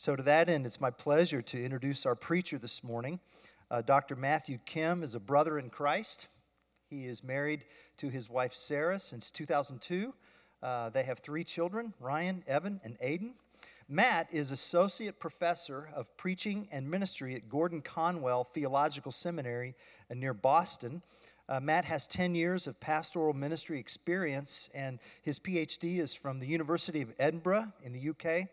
So, to that end, it's my pleasure to introduce our preacher this morning. Uh, Dr. Matthew Kim is a brother in Christ. He is married to his wife Sarah since 2002. Uh, they have three children Ryan, Evan, and Aiden. Matt is associate professor of preaching and ministry at Gordon Conwell Theological Seminary near Boston. Uh, Matt has 10 years of pastoral ministry experience, and his PhD is from the University of Edinburgh in the UK.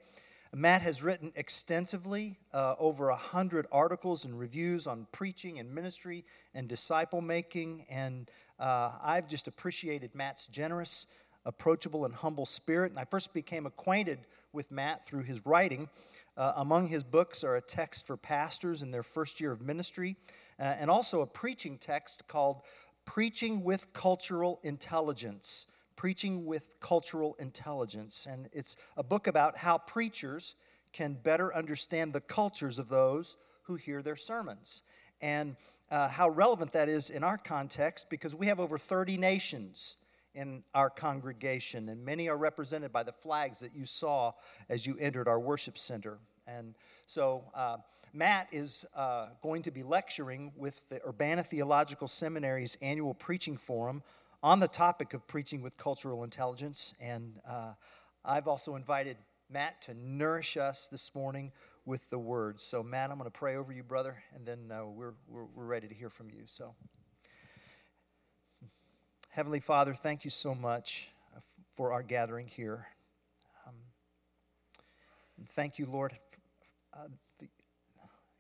Matt has written extensively, uh, over 100 articles and reviews on preaching and ministry and disciple making, and uh, I've just appreciated Matt's generous, approachable, and humble spirit. And I first became acquainted with Matt through his writing. Uh, among his books are a text for pastors in their first year of ministry, uh, and also a preaching text called Preaching with Cultural Intelligence. Preaching with Cultural Intelligence. And it's a book about how preachers can better understand the cultures of those who hear their sermons. And uh, how relevant that is in our context because we have over 30 nations in our congregation, and many are represented by the flags that you saw as you entered our worship center. And so, uh, Matt is uh, going to be lecturing with the Urbana Theological Seminary's annual preaching forum on the topic of preaching with cultural intelligence. And uh, I've also invited Matt to nourish us this morning with the words. So, Matt, I'm going to pray over you, brother, and then uh, we're, we're, we're ready to hear from you. So, Heavenly Father, thank you so much uh, for our gathering here. Um, thank you, Lord. Uh,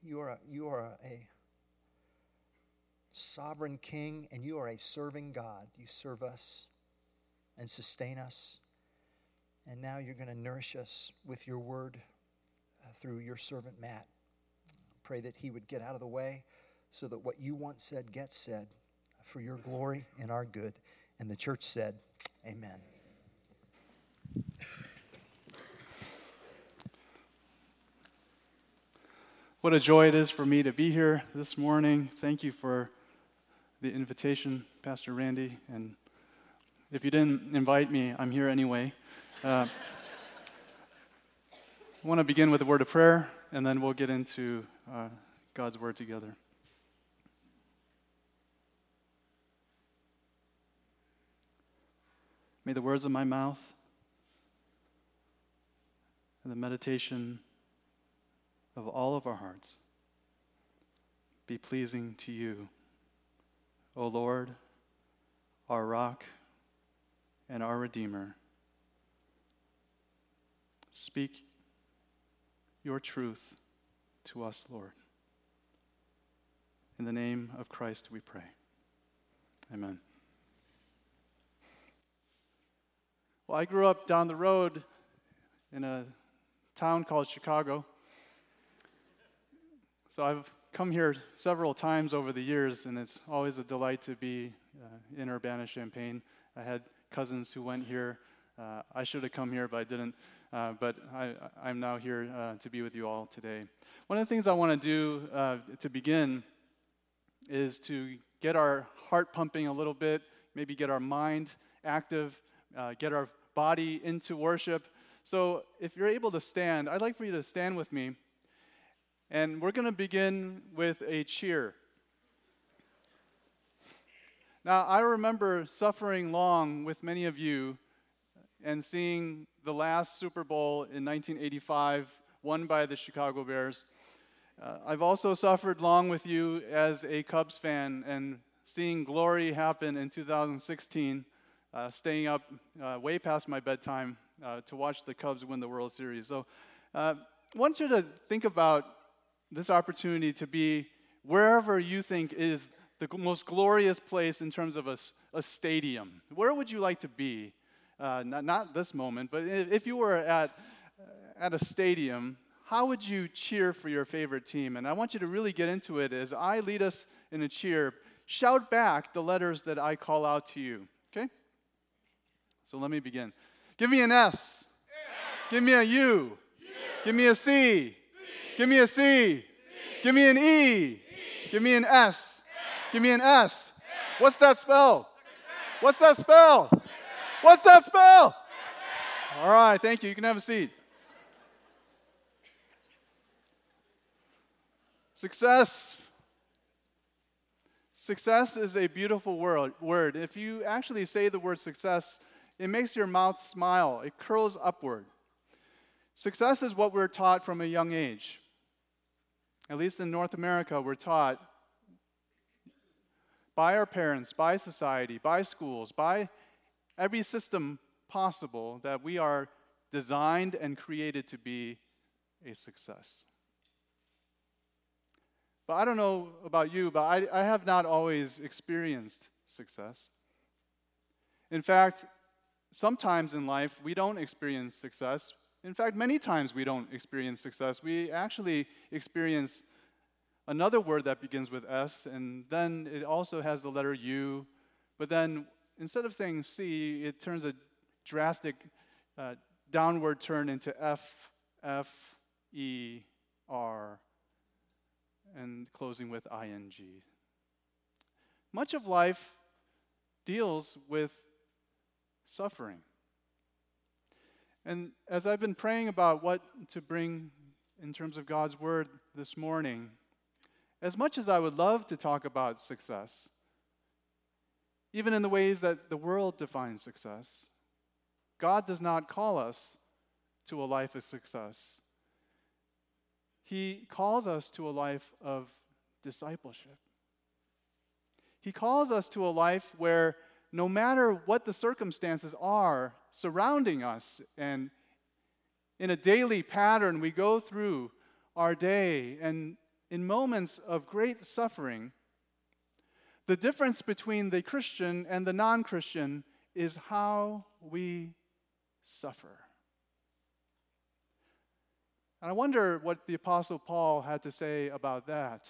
you are a, you are a, a sovereign king and you are a serving God. You serve us and sustain us. And now you're going to nourish us with your word uh, through your servant Matt. Pray that he would get out of the way so that what you once said gets said for your glory and our good. And the church said, Amen. What a joy it is for me to be here this morning. Thank you for the invitation, Pastor Randy. And if you didn't invite me, I'm here anyway. Uh, I want to begin with a word of prayer, and then we'll get into uh, God's word together. May the words of my mouth and the meditation of all of our hearts be pleasing to you, O Lord, our rock and our Redeemer. Speak your truth to us, Lord. In the name of Christ we pray. Amen. Well, I grew up down the road in a town called Chicago. So I've come here several times over the years, and it's always a delight to be uh, in Urbana Champaign. I had cousins who went here. Uh, I should have come here, but I didn't. Uh, but I, am now here uh, to be with you all today. One of the things I want to do uh, to begin is to get our heart pumping a little bit, maybe get our mind active, uh, get our body into worship. So if you're able to stand, I'd like for you to stand with me. And we're going to begin with a cheer. Now, I remember suffering long with many of you and seeing the last Super Bowl in 1985, won by the Chicago Bears. Uh, I've also suffered long with you as a Cubs fan and seeing glory happen in 2016, uh, staying up uh, way past my bedtime uh, to watch the Cubs win the World Series. So uh, I want you to think about this opportunity to be wherever you think is the most glorious place in terms of a, a stadium. Where would you like to be? Uh, not, not this moment, but if you were at, at a stadium, how would you cheer for your favorite team? And I want you to really get into it as I lead us in a cheer. Shout back the letters that I call out to you, okay? So let me begin. Give me an S. S. Give me a U. U. Give me a C. Give me a C. C. Give me an E. e. Give me an S. S. Give me an S. S. What's that spell? What's that spell? What's that spell? All right, thank you. You can have a seat. Success. Success is a beautiful word. If you actually say the word success, it makes your mouth smile, it curls upward. Success is what we're taught from a young age. At least in North America, we're taught by our parents, by society, by schools, by every system possible that we are designed and created to be a success. But I don't know about you, but I, I have not always experienced success. In fact, sometimes in life we don't experience success in fact, many times we don't experience success. We actually experience another word that begins with S, and then it also has the letter U. But then instead of saying C, it turns a drastic uh, downward turn into F, F, E, R, and closing with ing. Much of life deals with suffering. And as I've been praying about what to bring in terms of God's word this morning, as much as I would love to talk about success, even in the ways that the world defines success, God does not call us to a life of success. He calls us to a life of discipleship. He calls us to a life where no matter what the circumstances are surrounding us, and in a daily pattern we go through our day, and in moments of great suffering, the difference between the Christian and the non Christian is how we suffer. And I wonder what the Apostle Paul had to say about that.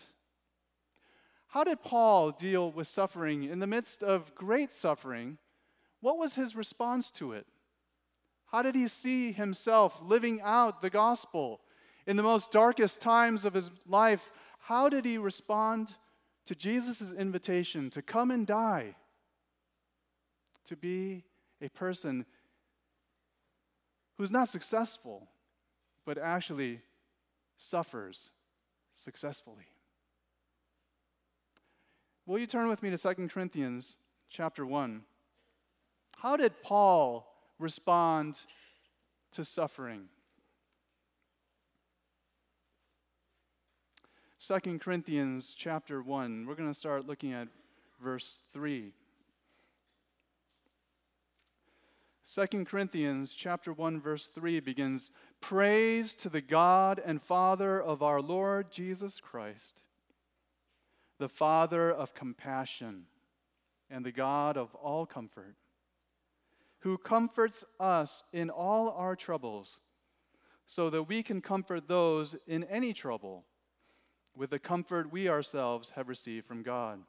How did Paul deal with suffering in the midst of great suffering? What was his response to it? How did he see himself living out the gospel in the most darkest times of his life? How did he respond to Jesus' invitation to come and die, to be a person who's not successful, but actually suffers successfully? Will you turn with me to 2 Corinthians chapter 1? How did Paul respond to suffering? 2 Corinthians chapter 1. We're going to start looking at verse 3. 2 Corinthians chapter 1 verse 3 begins praise to the God and Father of our Lord Jesus Christ the Father of compassion and the God of all comfort, who comforts us in all our troubles, so that we can comfort those in any trouble with the comfort we ourselves have received from God.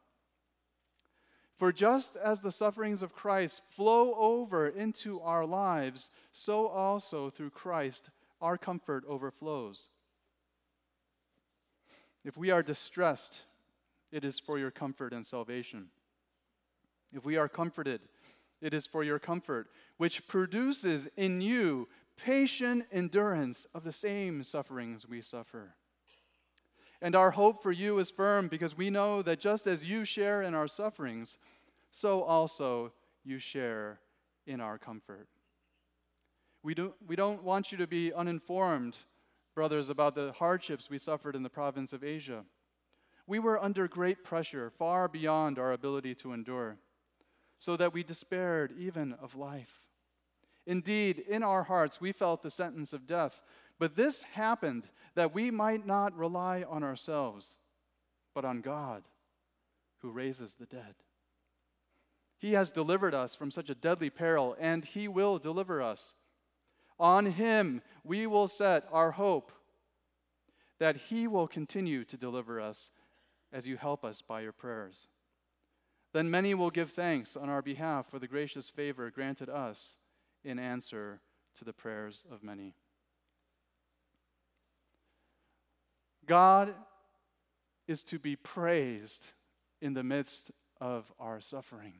For just as the sufferings of Christ flow over into our lives, so also through Christ our comfort overflows. If we are distressed, it is for your comfort and salvation. If we are comforted, it is for your comfort, which produces in you patient endurance of the same sufferings we suffer. And our hope for you is firm because we know that just as you share in our sufferings, so also you share in our comfort. We don't, we don't want you to be uninformed, brothers, about the hardships we suffered in the province of Asia we were under great pressure, far beyond our ability to endure, so that we despaired even of life. Indeed, in our hearts, we felt the sentence of death. But this happened that we might not rely on ourselves, but on God, who raises the dead. He has delivered us from such a deadly peril, and He will deliver us. On Him we will set our hope that He will continue to deliver us as you help us by your prayers. Then many will give thanks on our behalf for the gracious favor granted us in answer to the prayers of many. God is to be praised in the midst of our suffering.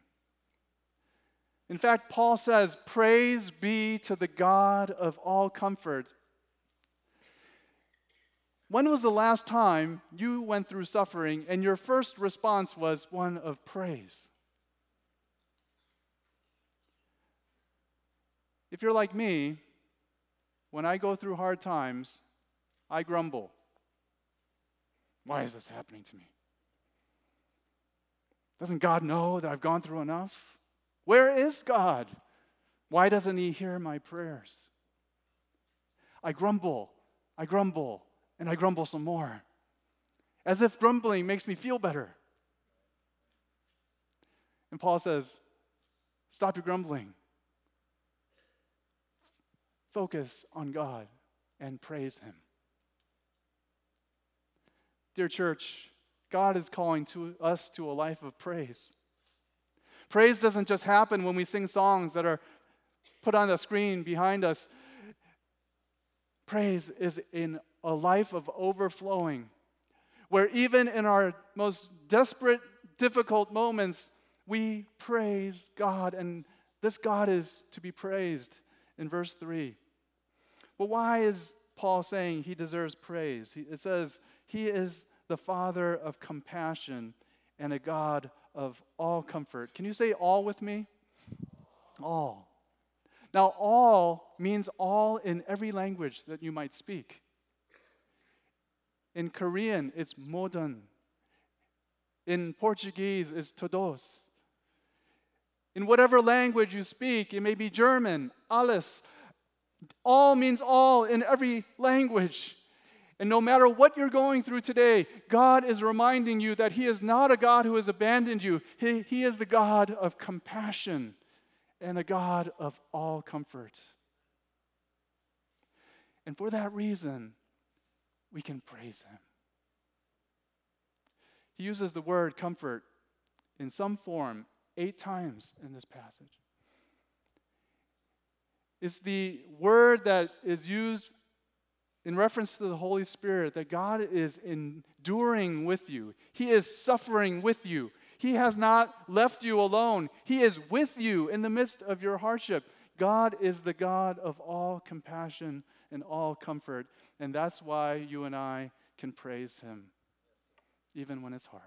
In fact, Paul says, Praise be to the God of all comfort When was the last time you went through suffering and your first response was one of praise? If you're like me, when I go through hard times, I grumble. Why is this happening to me? Doesn't God know that I've gone through enough? Where is God? Why doesn't He hear my prayers? I grumble, I grumble, and I grumble some more, as if grumbling makes me feel better. And Paul says, Stop your grumbling. Focus on God and praise Him. Dear church, God is calling to us to a life of praise. Praise doesn't just happen when we sing songs that are put on the screen behind us. Praise is in a life of overflowing, where even in our most desperate, difficult moments, we praise God, and this God is to be praised in verse 3. But why is Paul saying he deserves praise? It says, He is the Father of compassion and a God of all comfort. Can you say all with me? All. Now, all means all in every language that you might speak. In Korean, it's modern. In Portuguese, it's todos. In whatever language you speak, it may be German, alles. All means all in every language. And no matter what you're going through today, God is reminding you that He is not a God who has abandoned you. He, he is the God of compassion and a God of all comfort. And for that reason, we can praise Him. He uses the word comfort in some form eight times in this passage. It's the word that is used in reference to the Holy Spirit, that God is enduring with you, He is suffering with you. He has not left you alone. He is with you in the midst of your hardship. God is the God of all compassion and all comfort. And that's why you and I can praise Him, even when it's hard.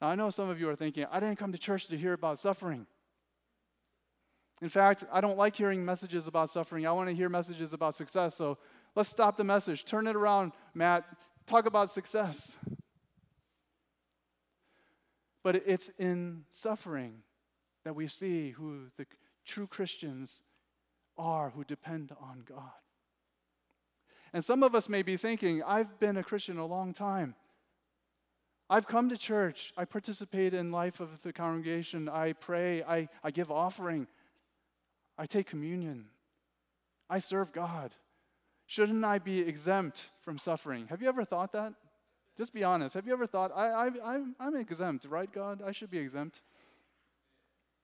Now, I know some of you are thinking, I didn't come to church to hear about suffering. In fact, I don't like hearing messages about suffering. I want to hear messages about success. So let's stop the message. Turn it around, Matt. Talk about success. But it's in suffering that we see who the true Christians are who depend on God. And some of us may be thinking, I've been a Christian a long time. I've come to church. I participate in life of the congregation. I pray. I, I give offering. I take communion. I serve God. Shouldn't I be exempt from suffering? Have you ever thought that? Just be honest. Have you ever thought, I, I, I'm exempt, right, God? I should be exempt.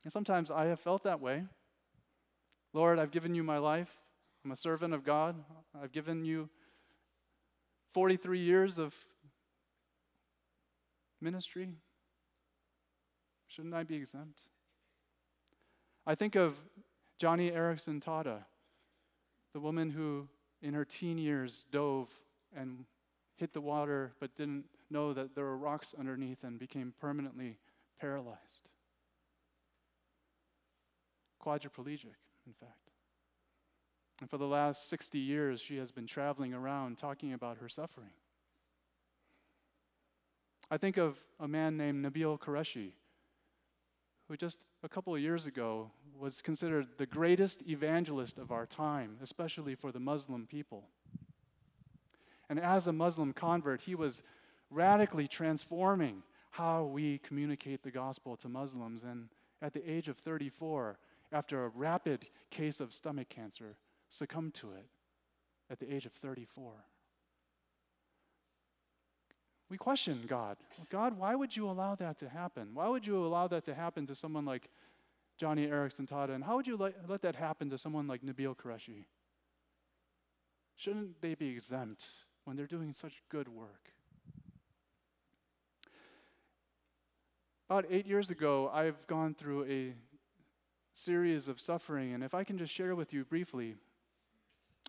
And sometimes I have felt that way. Lord, I've given you my life. I'm a servant of God. I've given you 43 years of ministry. Shouldn't I be exempt? I think of Joni Eareckson Tada, the woman who in her teen years dove and hit the water but didn't know that there were rocks underneath and became permanently paralyzed. Quadriplegic, in fact. And for the last 60 years, she has been traveling around talking about her suffering. I think of a man named Nabeel Qureshi, who just a couple of years ago was considered the greatest evangelist of our time, especially for the Muslim people. And as a Muslim convert, he was radically transforming how we communicate the gospel to Muslims. And at the age of 34, after a rapid case of stomach cancer, succumbed to it at the age of 34. We question God. God, why would you allow that to happen? Why would you allow that to happen to someone like Joni Eareckson Tada? And how would you let, let that happen to someone like Nabeel Qureshi? Shouldn't they be exempt when they're doing such good work? About eight years ago, I've gone through a series of suffering, and if I can just share with you briefly,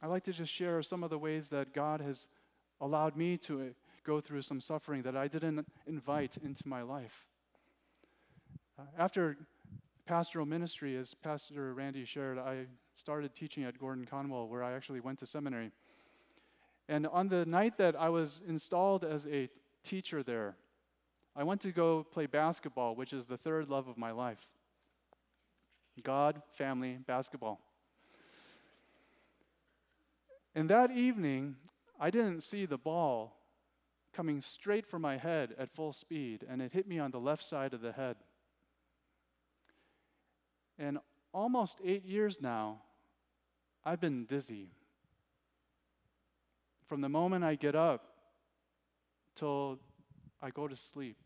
I'd like to just share some of the ways that God has allowed me to go through some suffering that I didn't invite into my life. Uh, after pastoral ministry, as Pastor Randy shared, I started teaching at Gordon Conwell, where I actually went to seminary. And on the night that I was installed as a teacher there, I went to go play basketball, which is the third love of my life God, family, basketball. And that evening, I didn't see the ball coming straight for my head at full speed, and it hit me on the left side of the head. And almost eight years now, I've been dizzy. From the moment I get up till I go to sleep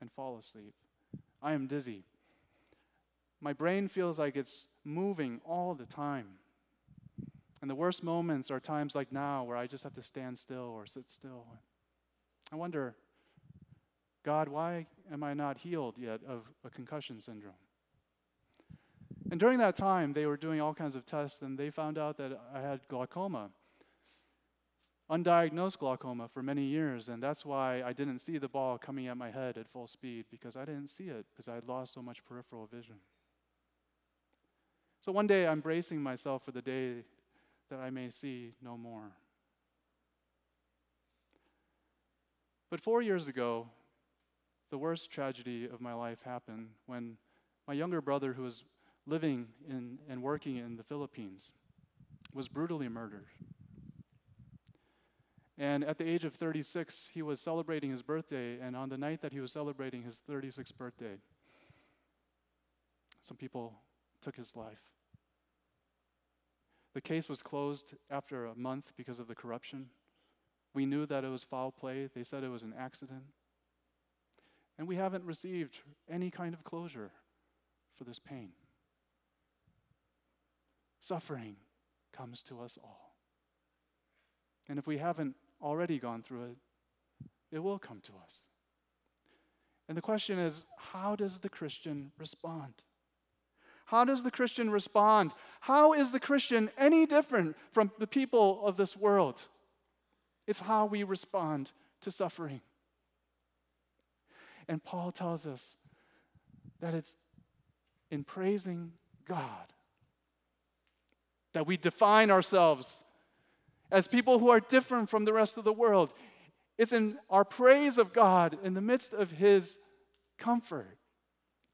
and fall asleep, I am dizzy. My brain feels like it's moving all the time. And the worst moments are times like now where I just have to stand still or sit still. I wonder, God, why am I not healed yet of a concussion syndrome? And during that time, they were doing all kinds of tests, and they found out that I had glaucoma, undiagnosed glaucoma for many years. And that's why I didn't see the ball coming at my head at full speed, because I didn't see it, because I had lost so much peripheral vision. So one day, I'm bracing myself for the day that I may see no more. But four years ago, the worst tragedy of my life happened when my younger brother, who was living in, and working in the Philippines, was brutally murdered. And at the age of 36, he was celebrating his birthday, and on the night that he was celebrating his 36th birthday, some people took his life. The case was closed after a month because of the corruption. We knew that it was foul play. They said it was an accident. And we haven't received any kind of closure for this pain. Suffering comes to us all. And if we haven't already gone through it, it will come to us. And the question is how does the Christian respond? How does the Christian respond? How is the Christian any different from the people of this world? It's how we respond to suffering. And Paul tells us that it's in praising God that we define ourselves as people who are different from the rest of the world. It's in our praise of God in the midst of His comfort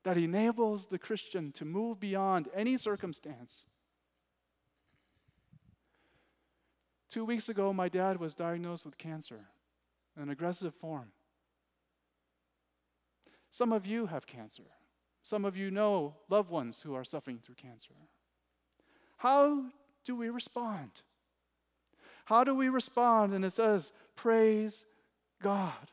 that enables the Christian to move beyond any circumstance. Two weeks ago, my dad was diagnosed with cancer, an aggressive form. Some of you have cancer. Some of you know loved ones who are suffering through cancer. How do we respond? How do we respond? And it says, Praise God.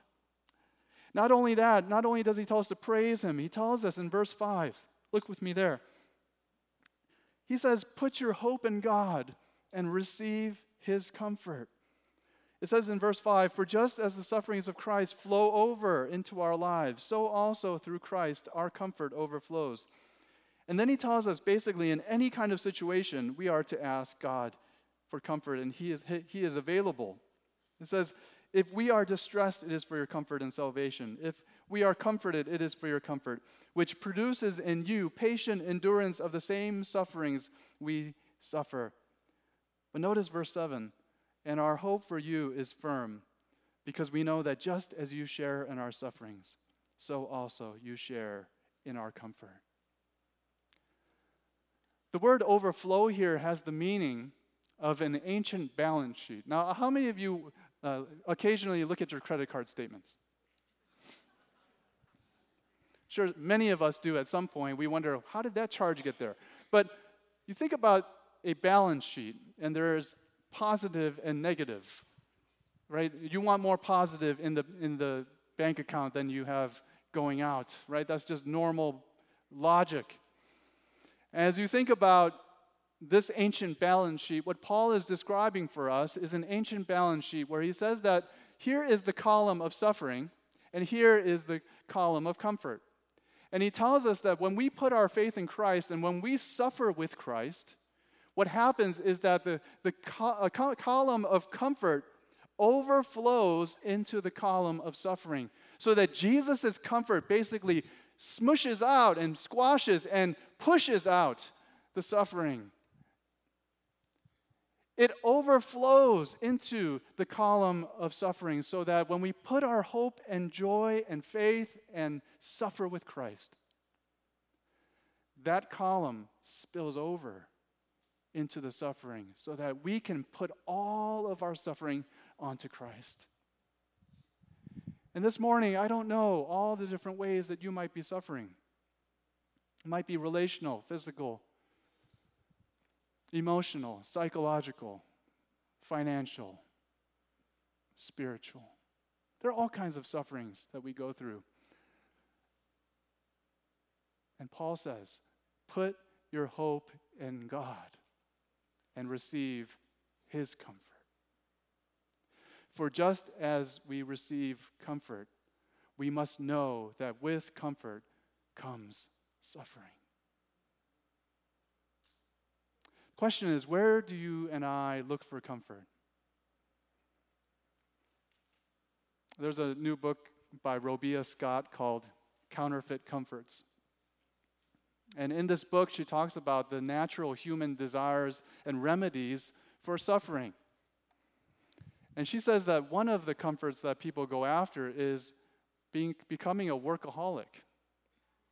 Not only that, not only does he tell us to praise him, he tells us in verse 5. Look with me there. He says, Put your hope in God and receive his comfort. It says in verse 5 For just as the sufferings of Christ flow over into our lives, so also through Christ our comfort overflows. And then he tells us basically, in any kind of situation, we are to ask God for comfort, and he is, he is available. It says, if we are distressed, it is for your comfort and salvation. If we are comforted, it is for your comfort, which produces in you patient endurance of the same sufferings we suffer. But notice verse 7 and our hope for you is firm, because we know that just as you share in our sufferings, so also you share in our comfort. The word overflow here has the meaning of an ancient balance sheet. Now, how many of you uh, occasionally you look at your credit card statements. Sure, many of us do at some point. We wonder, how did that charge get there? But you think about a balance sheet, and there's positive and negative, right? You want more positive in the, in the bank account than you have going out, right? That's just normal logic. As you think about this ancient balance sheet, what Paul is describing for us is an ancient balance sheet where he says that here is the column of suffering and here is the column of comfort. And he tells us that when we put our faith in Christ and when we suffer with Christ, what happens is that the, the co- column of comfort overflows into the column of suffering. So that Jesus' comfort basically smushes out and squashes and pushes out the suffering. It overflows into the column of suffering so that when we put our hope and joy and faith and suffer with Christ, that column spills over into the suffering so that we can put all of our suffering onto Christ. And this morning, I don't know all the different ways that you might be suffering. It might be relational, physical, emotional, psychological, financial, spiritual. There are all kinds of sufferings that we go through. And Paul says, put your hope in God and receive his comfort. For just as we receive comfort, we must know that with comfort comes suffering. The question is where do you and I look for comfort? There's a new book by Robia Scott called Counterfeit Comforts. And in this book, she talks about the natural human desires and remedies for suffering. And she says that one of the comforts that people go after is being, becoming a workaholic.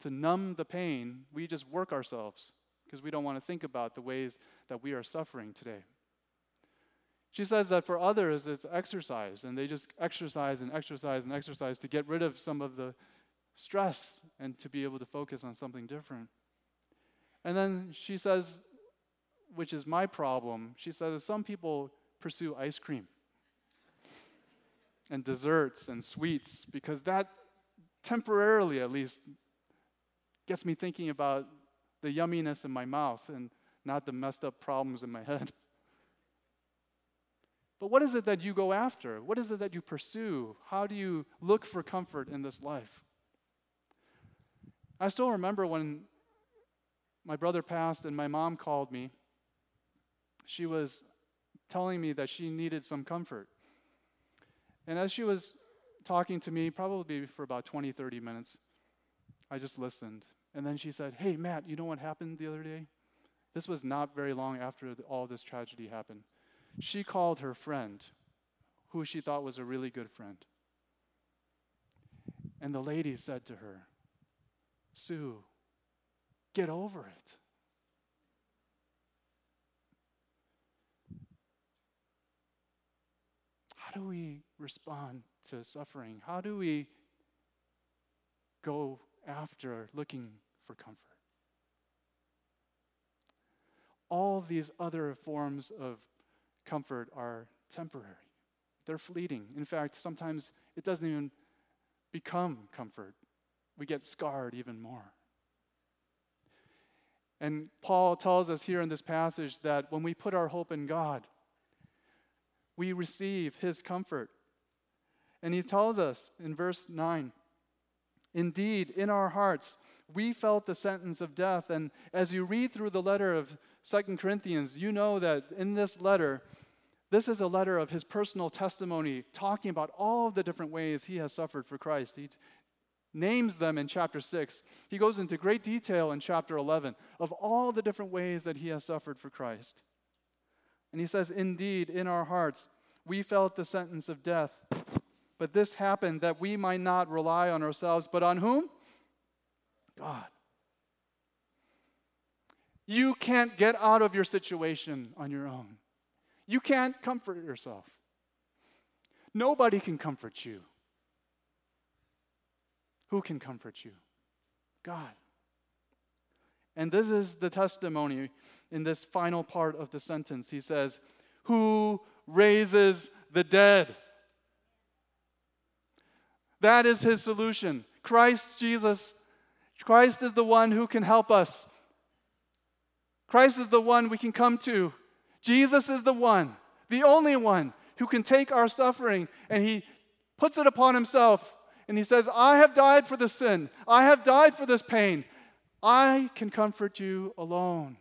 To numb the pain, we just work ourselves because we don't want to think about the ways that we are suffering today. She says that for others, it's exercise, and they just exercise and exercise and exercise to get rid of some of the stress and to be able to focus on something different. And then she says, which is my problem, she says some people pursue ice cream and desserts and sweets because that temporarily at least gets me thinking about the yumminess in my mouth and not the messed up problems in my head. But what is it that you go after? What is it that you pursue? How do you look for comfort in this life? I still remember when my brother passed and my mom called me. She was telling me that she needed some comfort. And as she was talking to me, probably for about 20, 30 minutes, I just listened. And then she said, Hey, Matt, you know what happened the other day? This was not very long after all this tragedy happened. She called her friend, who she thought was a really good friend. And the lady said to her, Sue, get over it. How do we respond to suffering? How do we go after looking for comfort? All these other forms of comfort are temporary, they're fleeting. In fact, sometimes it doesn't even become comfort, we get scarred even more. And Paul tells us here in this passage that when we put our hope in God, we receive his comfort. And he tells us in verse 9 Indeed, in our hearts, we felt the sentence of death. And as you read through the letter of Second Corinthians, you know that in this letter, this is a letter of his personal testimony, talking about all of the different ways he has suffered for Christ. He names them in chapter 6. He goes into great detail in chapter 11 of all the different ways that he has suffered for Christ. And he says, Indeed, in our hearts, we felt the sentence of death. But this happened that we might not rely on ourselves, but on whom? God. You can't get out of your situation on your own. You can't comfort yourself. Nobody can comfort you. Who can comfort you? God. And this is the testimony in this final part of the sentence. He says, Who raises the dead? That is his solution. Christ Jesus, Christ is the one who can help us. Christ is the one we can come to. Jesus is the one, the only one who can take our suffering and he puts it upon himself and he says, I have died for the sin. I have died for this pain. I can comfort you alone.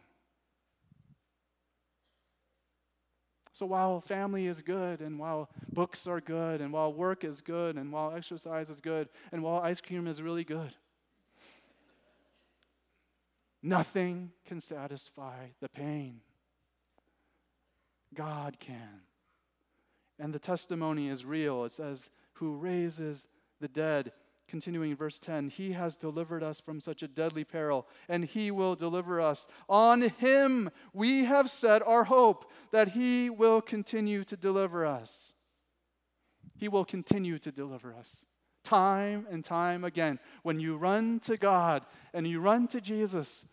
So while family is good, and while books are good, and while work is good, and while exercise is good, and while ice cream is really good, nothing can satisfy the pain. God can. And the testimony is real. It says, Who raises the dead continuing in verse 10 He has delivered us from such a deadly peril, and He will deliver us. On Him we have set our hope that He will continue to deliver us. He will continue to deliver us. Time and time again, when you run to God and you run to Jesus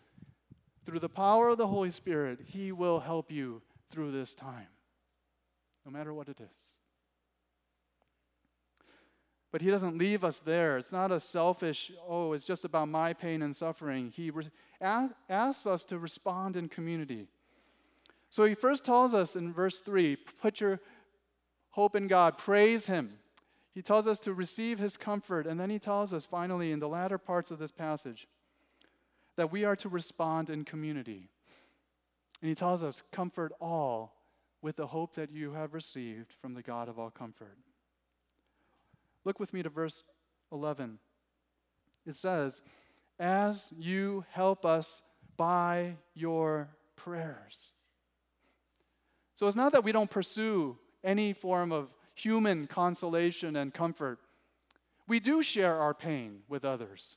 through the power of the Holy Spirit, He will help you through this time, no matter what it is. But he doesn't leave us there. It's not a selfish, oh, it's just about my pain and suffering. He re- asks us to respond in community. So he first tells us in verse 3 put your hope in God, praise him. He tells us to receive his comfort. And then he tells us finally in the latter parts of this passage that we are to respond in community. And he tells us, comfort all with the hope that you have received from the God of all comfort. Look with me to verse 11. It says, As you help us by your prayers. So it's not that we don't pursue any form of human consolation and comfort. We do share our pain with others.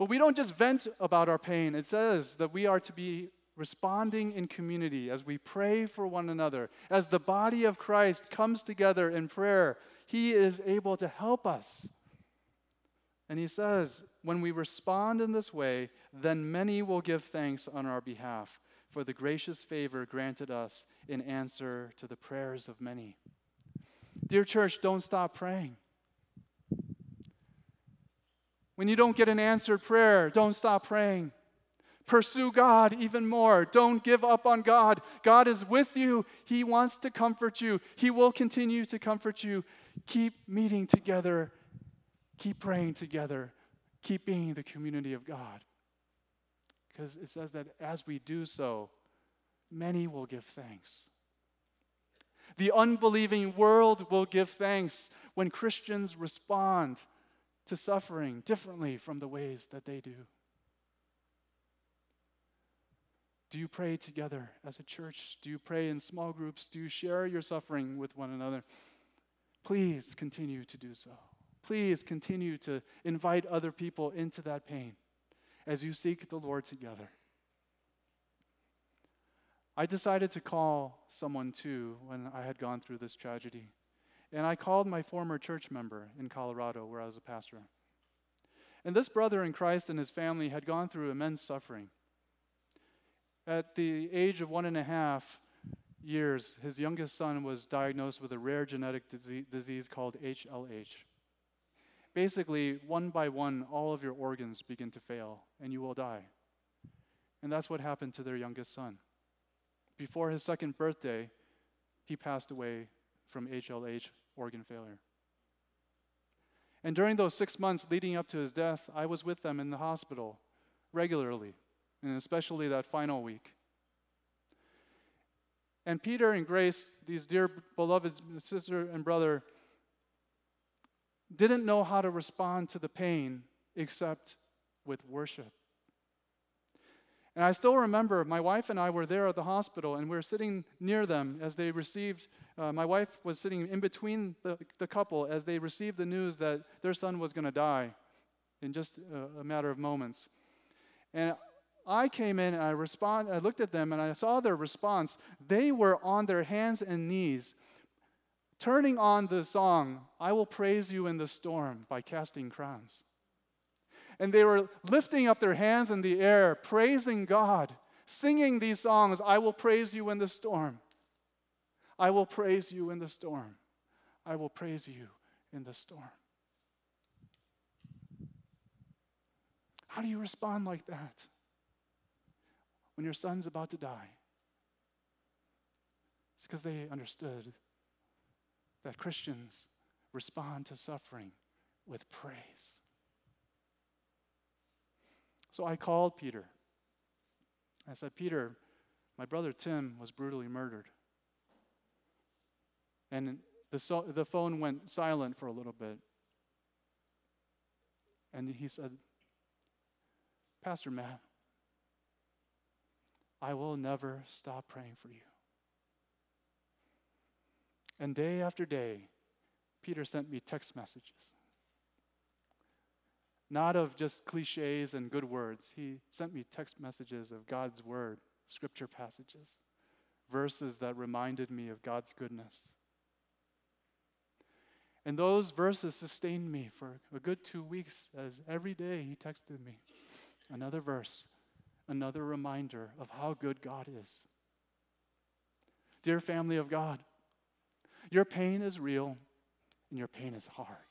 But we don't just vent about our pain. It says that we are to be responding in community as we pray for one another. As the body of Christ comes together in prayer, He is able to help us. And He says, when we respond in this way, then many will give thanks on our behalf for the gracious favor granted us in answer to the prayers of many. Dear church, don't stop praying. When you don't get an answered prayer, don't stop praying. Pursue God even more. Don't give up on God. God is with you. He wants to comfort you. He will continue to comfort you. Keep meeting together. Keep praying together. Keep being the community of God. Because it says that as we do so, many will give thanks. The unbelieving world will give thanks when Christians respond to suffering differently from the ways that they do. Do you pray together as a church? Do you pray in small groups? Do you share your suffering with one another? Please continue to do so. Please continue to invite other people into that pain as you seek the Lord together. I decided to call someone too when I had gone through this tragedy. And I called my former church member in Colorado where I was a pastor. And this brother in Christ and his family had gone through immense suffering. At the age of one and a half years, his youngest son was diagnosed with a rare genetic disease called HLH. Basically, one by one, all of your organs begin to fail and you will die. And that's what happened to their youngest son. Before his second birthday, he passed away from HLH organ failure. And during those six months leading up to his death, I was with them in the hospital regularly and especially that final week. And Peter and Grace, these dear beloved sister and brother, didn't know how to respond to the pain except with worship. And I still remember my wife and I were there at the hospital, and we were sitting near them as they received. Uh, my wife was sitting in between the, the couple as they received the news that their son was going to die in just a, a matter of moments. And I came in and I respond, I looked at them and I saw their response. They were on their hands and knees, turning on the song, I Will Praise You in the Storm by Casting Crowns. And they were lifting up their hands in the air, praising God, singing these songs I will praise you in the storm. I will praise you in the storm. I will praise you in the storm. How do you respond like that? when your son's about to die? It's because they understood that Christians respond to suffering with praise. So I called Peter. I said, Peter, my brother Tim was brutally murdered. And the, so, the phone went silent for a little bit. And he said, Pastor Matt, I will never stop praying for you. And day after day, Peter sent me text messages. Not of just cliches and good words. He sent me text messages of God's word, scripture passages, verses that reminded me of God's goodness. And those verses sustained me for a good two weeks as every day he texted me another verse, another reminder of how good God is. Dear family of God, your pain is real and your pain is hard.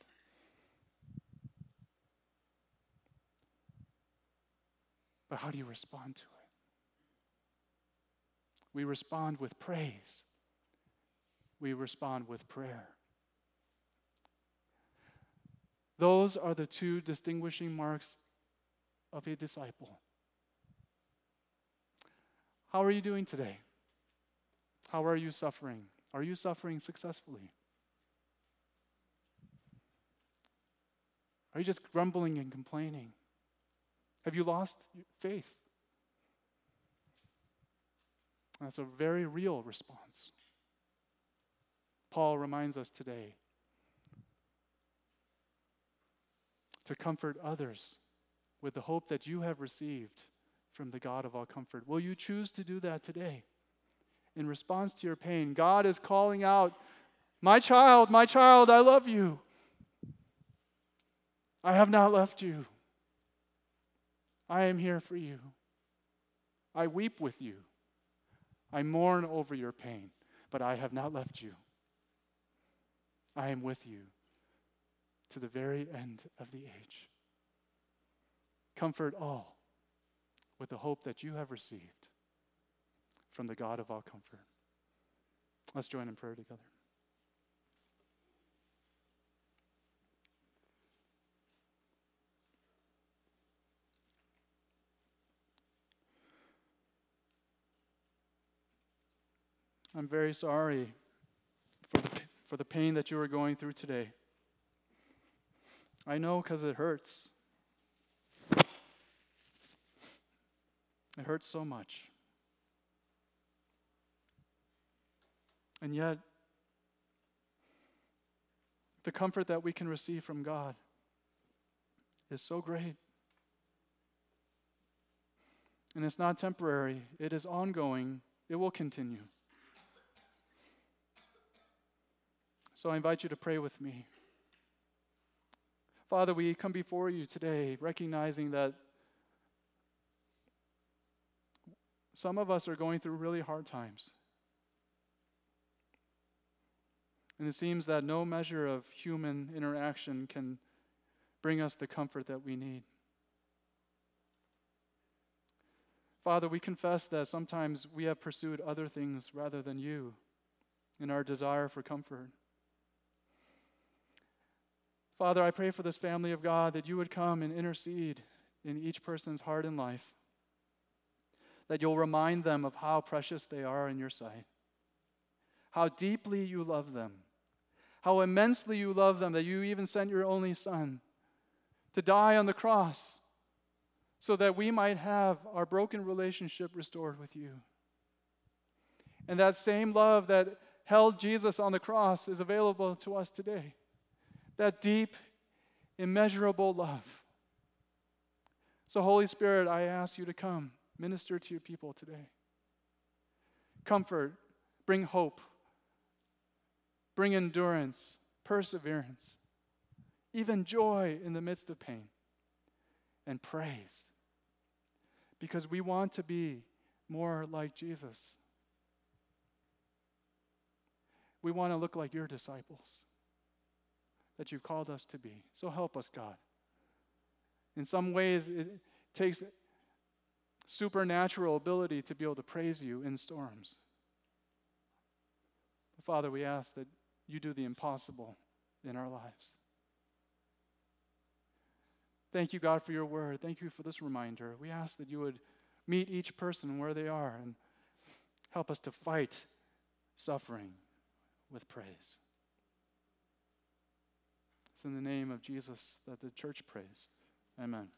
But how do you respond to it? We respond with praise, we respond with prayer. Those are the two distinguishing marks of a disciple. How are you doing today? How are you suffering? Are you suffering successfully? Are you just grumbling and complaining? Have you lost faith? That's a very real response. Paul reminds us today to comfort others with the hope that you have received from the God of all comfort. Will you choose to do that today? In response to your pain, God is calling out, My child, my child, I love you. I have not left you. I am here for you. I weep with you. I mourn over your pain, but I have not left you. I am with you to the very end of the age. Comfort all with the hope that you have received from the God of all comfort. Let's join in prayer together. I'm very sorry for the, for the pain that you are going through today. I know because it hurts. It hurts so much. And yet, the comfort that we can receive from God is so great. And it's not temporary, it is ongoing, it will continue. So I invite you to pray with me. Father, we come before you today recognizing that some of us are going through really hard times. And it seems that no measure of human interaction can bring us the comfort that we need. Father, we confess that sometimes we have pursued other things rather than you in our desire for comfort. Father, I pray for this family of God that you would come and intercede in each person's heart and life, that you'll remind them of how precious they are in your sight, how deeply you love them, how immensely you love them, that you even sent your only Son to die on the cross so that we might have our broken relationship restored with you. And that same love that held Jesus on the cross is available to us today that deep, immeasurable love. So, Holy Spirit, I ask you to come, minister to your people today. Comfort, bring hope, bring endurance, perseverance, even joy in the midst of pain, and praise. Because we want to be more like Jesus. We want to look like your disciples that you've called us to be. So help us, God. In some ways, it takes supernatural ability to be able to praise you in storms. But Father, we ask that you do the impossible in our lives. Thank you, God, for your word. Thank you for this reminder. We ask that you would meet each person where they are and help us to fight suffering with praise. It's in the name of Jesus that the church prays. Amen.